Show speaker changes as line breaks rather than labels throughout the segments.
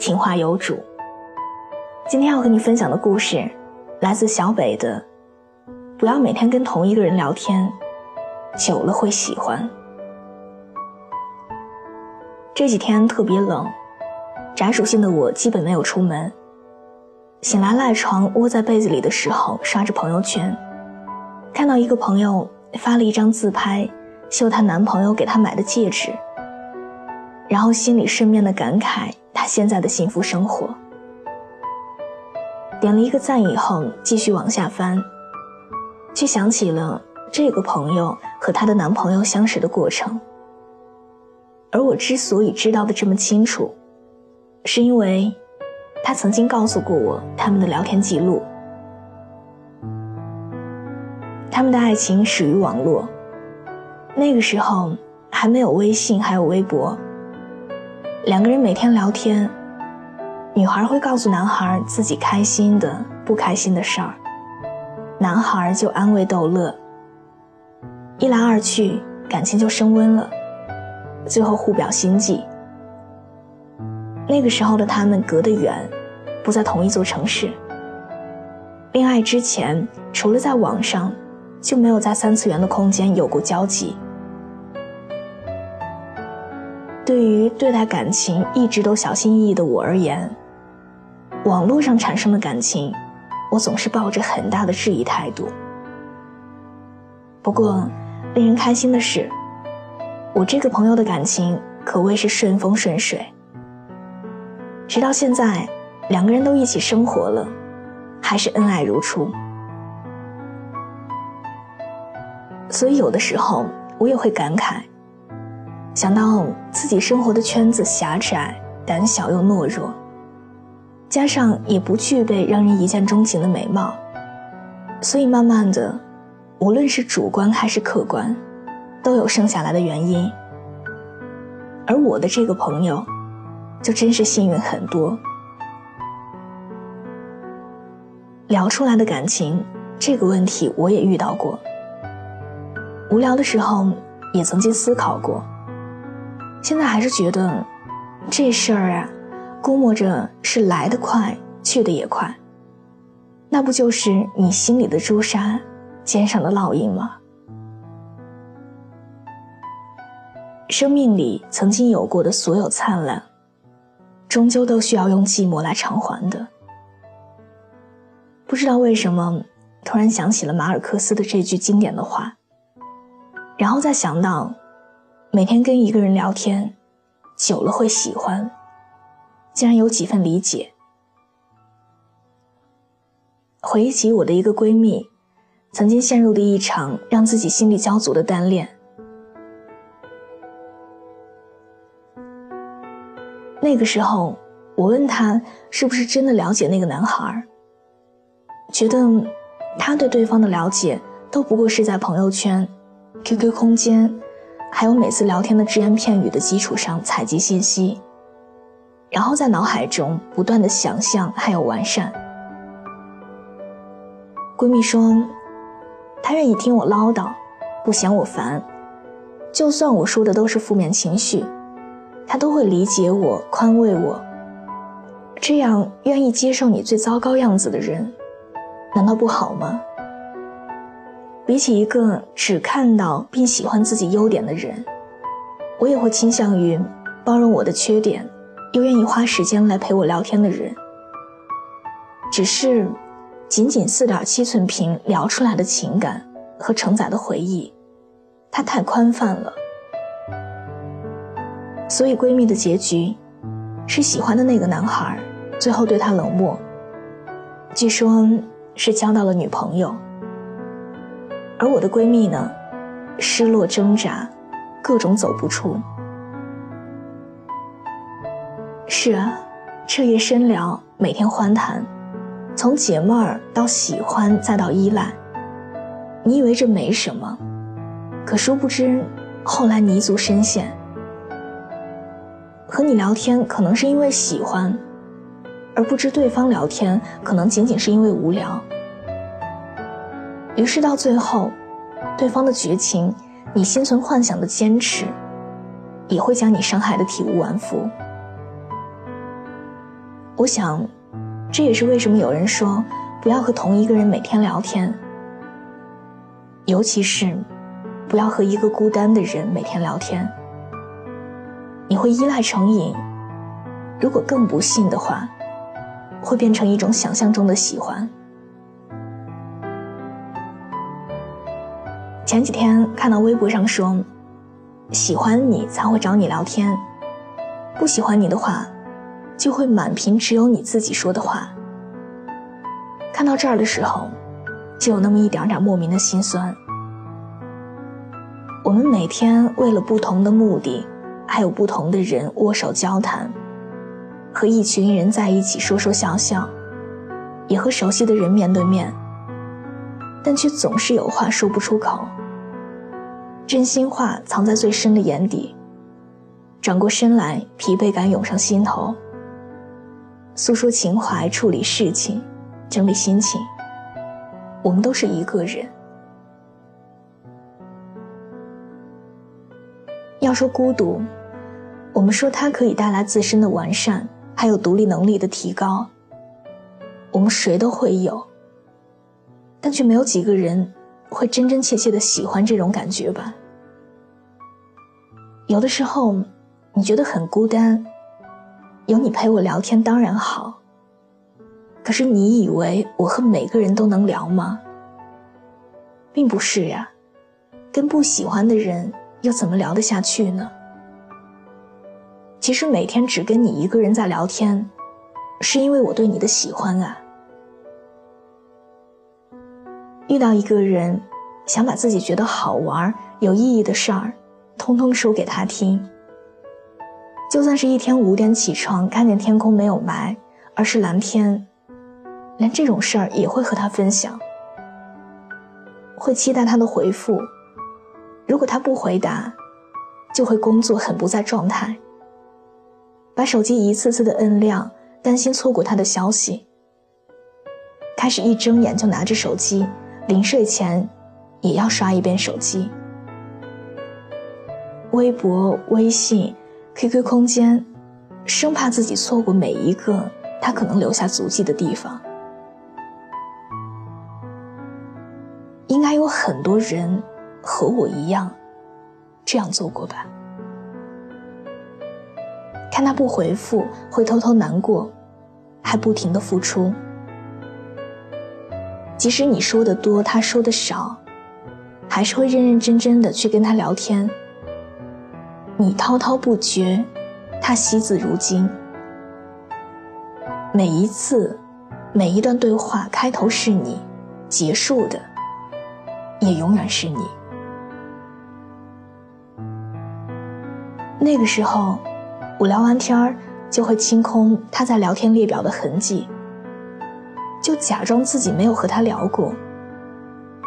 情话有主。今天要和你分享的故事，来自小北的。不要每天跟同一个人聊天，久了会喜欢。这几天特别冷，宅属性的我基本没有出门。醒来赖床窝在被子里的时候，刷着朋友圈，看到一个朋友发了一张自拍，秀她男朋友给她买的戒指，然后心里顺便的感慨。现在的幸福生活，点了一个赞以后，继续往下翻，却想起了这个朋友和她的男朋友相识的过程。而我之所以知道的这么清楚，是因为他曾经告诉过我他们的聊天记录。他们的爱情始于网络，那个时候还没有微信，还有微博。两个人每天聊天，女孩会告诉男孩自己开心的、不开心的事儿，男孩就安慰逗乐。一来二去，感情就升温了，最后互表心迹。那个时候的他们隔得远，不在同一座城市。恋爱之前，除了在网上，就没有在三次元的空间有过交集。对于对待感情一直都小心翼翼的我而言，网络上产生的感情，我总是抱着很大的质疑态度。不过，令人开心的是，我这个朋友的感情可谓是顺风顺水。直到现在，两个人都一起生活了，还是恩爱如初。所以有的时候，我也会感慨。想到自己生活的圈子狭窄、胆小又懦弱，加上也不具备让人一见钟情的美貌，所以慢慢的，无论是主观还是客观，都有剩下来的原因。而我的这个朋友，就真是幸运很多。聊出来的感情这个问题，我也遇到过。无聊的时候，也曾经思考过。现在还是觉得，这事儿啊，估摸着是来得快，去的也快。那不就是你心里的朱砂，肩上的烙印吗？生命里曾经有过的所有灿烂，终究都需要用寂寞来偿还的。不知道为什么，突然想起了马尔克斯的这句经典的话，然后再想到。每天跟一个人聊天，久了会喜欢，竟然有几分理解。回忆起我的一个闺蜜，曾经陷入的一场让自己心力交瘁的单恋。那个时候，我问她是不是真的了解那个男孩，觉得她对对方的了解都不过是在朋友圈、QQ 空间。还有每次聊天的只言片语的基础上采集信息，然后在脑海中不断的想象还有完善。闺蜜说，她愿意听我唠叨，不嫌我烦，就算我说的都是负面情绪，她都会理解我、宽慰我。这样愿意接受你最糟糕样子的人，难道不好吗？比起一个只看到并喜欢自己优点的人，我也会倾向于包容我的缺点，又愿意花时间来陪我聊天的人。只是，仅仅四点七寸屏聊出来的情感和承载的回忆，它太宽泛了。所以闺蜜的结局，是喜欢的那个男孩最后对她冷漠，据说是交到了女朋友。而我的闺蜜呢，失落挣扎，各种走不出。是啊，彻夜深聊，每天欢谈，从解闷儿到喜欢，再到依赖。你以为这没什么，可殊不知，后来泥足深陷。和你聊天可能是因为喜欢，而不知对方聊天可能仅仅是因为无聊。于是到最后，对方的绝情，你心存幻想的坚持，也会将你伤害的体无完肤。我想，这也是为什么有人说不要和同一个人每天聊天，尤其是不要和一个孤单的人每天聊天。你会依赖成瘾，如果更不幸的话，会变成一种想象中的喜欢。前几天看到微博上说，喜欢你才会找你聊天，不喜欢你的话。就会满屏只有你自己说的话。看到这儿的时候，就有那么一点点莫名的心酸。我们每天为了不同的目的，还有不同的人握手交谈，和一群人在一起说说笑笑，也和熟悉的人面对面，但却总是有话说不出口。真心话藏在最深的眼底，转过身来，疲惫感涌上心头。诉说情怀，处理事情，整理心情。我们都是一个人。要说孤独，我们说它可以带来自身的完善，还有独立能力的提高。我们谁都会有，但却没有几个人会真真切切的喜欢这种感觉吧？有的时候，你觉得很孤单。有你陪我聊天当然好，可是你以为我和每个人都能聊吗？并不是呀，跟不喜欢的人又怎么聊得下去呢？其实每天只跟你一个人在聊天，是因为我对你的喜欢啊。遇到一个人，想把自己觉得好玩、有意义的事儿，通通说给他听。就算是一天五点起床，看见天空没有霾，而是蓝天，连这种事儿也会和他分享，会期待他的回复。如果他不回答，就会工作很不在状态，把手机一次次的摁亮，担心错过他的消息。开始一睁眼就拿着手机，临睡前也要刷一遍手机，微博、微信。QQ 空间，生怕自己错过每一个他可能留下足迹的地方。应该有很多人和我一样这样做过吧？看他不回复，会偷偷难过，还不停的付出。即使你说的多，他说的少，还是会认认真真的去跟他聊天。你滔滔不绝，他惜字如金。每一次，每一段对话开头是你，结束的也永远是你。那个时候，我聊完天儿就会清空他在聊天列表的痕迹，就假装自己没有和他聊过，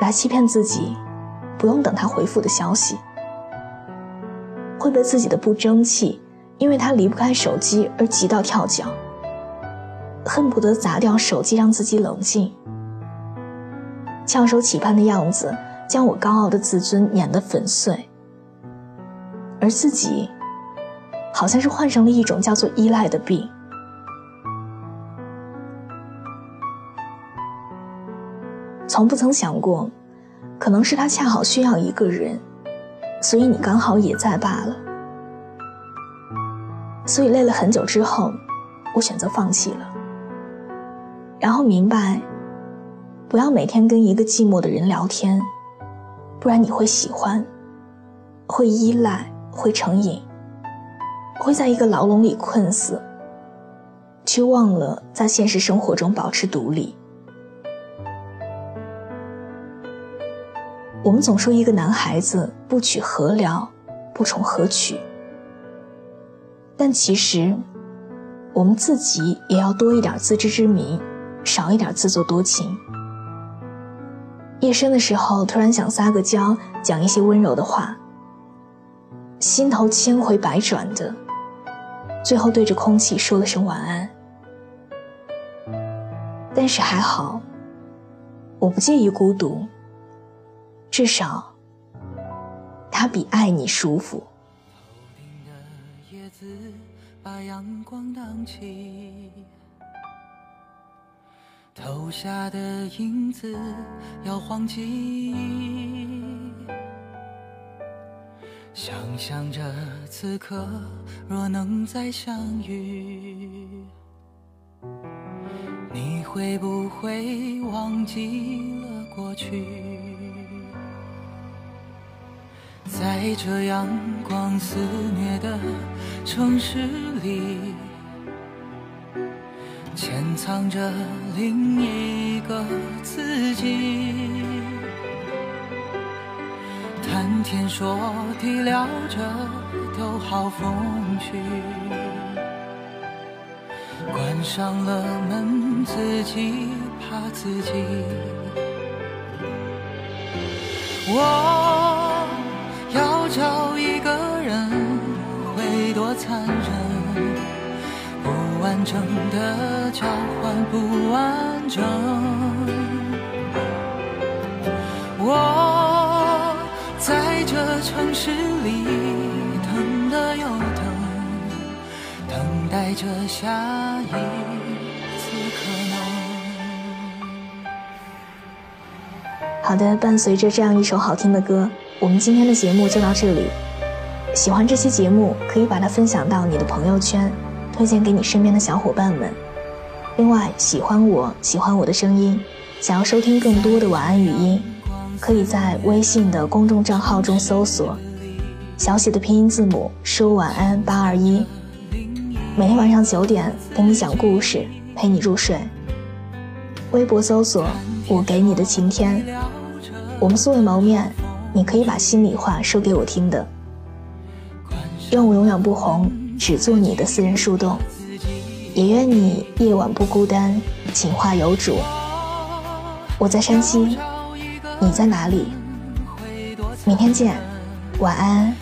来欺骗自己，不用等他回复的消息。会被自己的不争气，因为他离不开手机而急到跳脚，恨不得砸掉手机让自己冷静。翘首企盼的样子将我高傲的自尊碾得粉碎，而自己，好像是患上了一种叫做依赖的病。从不曾想过，可能是他恰好需要一个人。所以你刚好也在罢了。所以累了很久之后，我选择放弃了。然后明白，不要每天跟一个寂寞的人聊天，不然你会喜欢，会依赖，会成瘾，会在一个牢笼里困死，却忘了在现实生活中保持独立。我们总说一个男孩子不娶何聊，不宠何娶。但其实，我们自己也要多一点自知之明，少一点自作多情。夜深的时候，突然想撒个娇，讲一些温柔的话，心头千回百转的，最后对着空气说了声晚安。但是还好，我不介意孤独，至少，他比爱你舒服。
把阳光荡起投下的影子摇晃记忆，想象着此刻若能再相遇，你会不会忘记了过去？在这阳光肆虐的城市里。潜藏着另一个自己，谈天说地聊着都好风趣，关上了门自己怕自己。我找一个人，会多残忍？不完整的交换不完整，我在这城市里等了又等，等待着下一次可能。
好的，伴随着这样一首好听的歌，我们今天的节目就到这里。喜欢这期节目，可以把它分享到你的朋友圈。推荐给你身边的小伙伴们。另外，喜欢我喜欢我的声音，想要收听更多的晚安语音，可以在微信的公众账号中搜索小写的拼音字母说晚安八二一。每天晚上九点给你讲故事，陪你入睡。微博搜索我给你的晴天，我们素未谋面，你可以把心里话说给我听的。愿我永远不红。只做你的私人树洞，也愿你夜晚不孤单，情话有主。我在山西，你在哪里？明天见，晚安。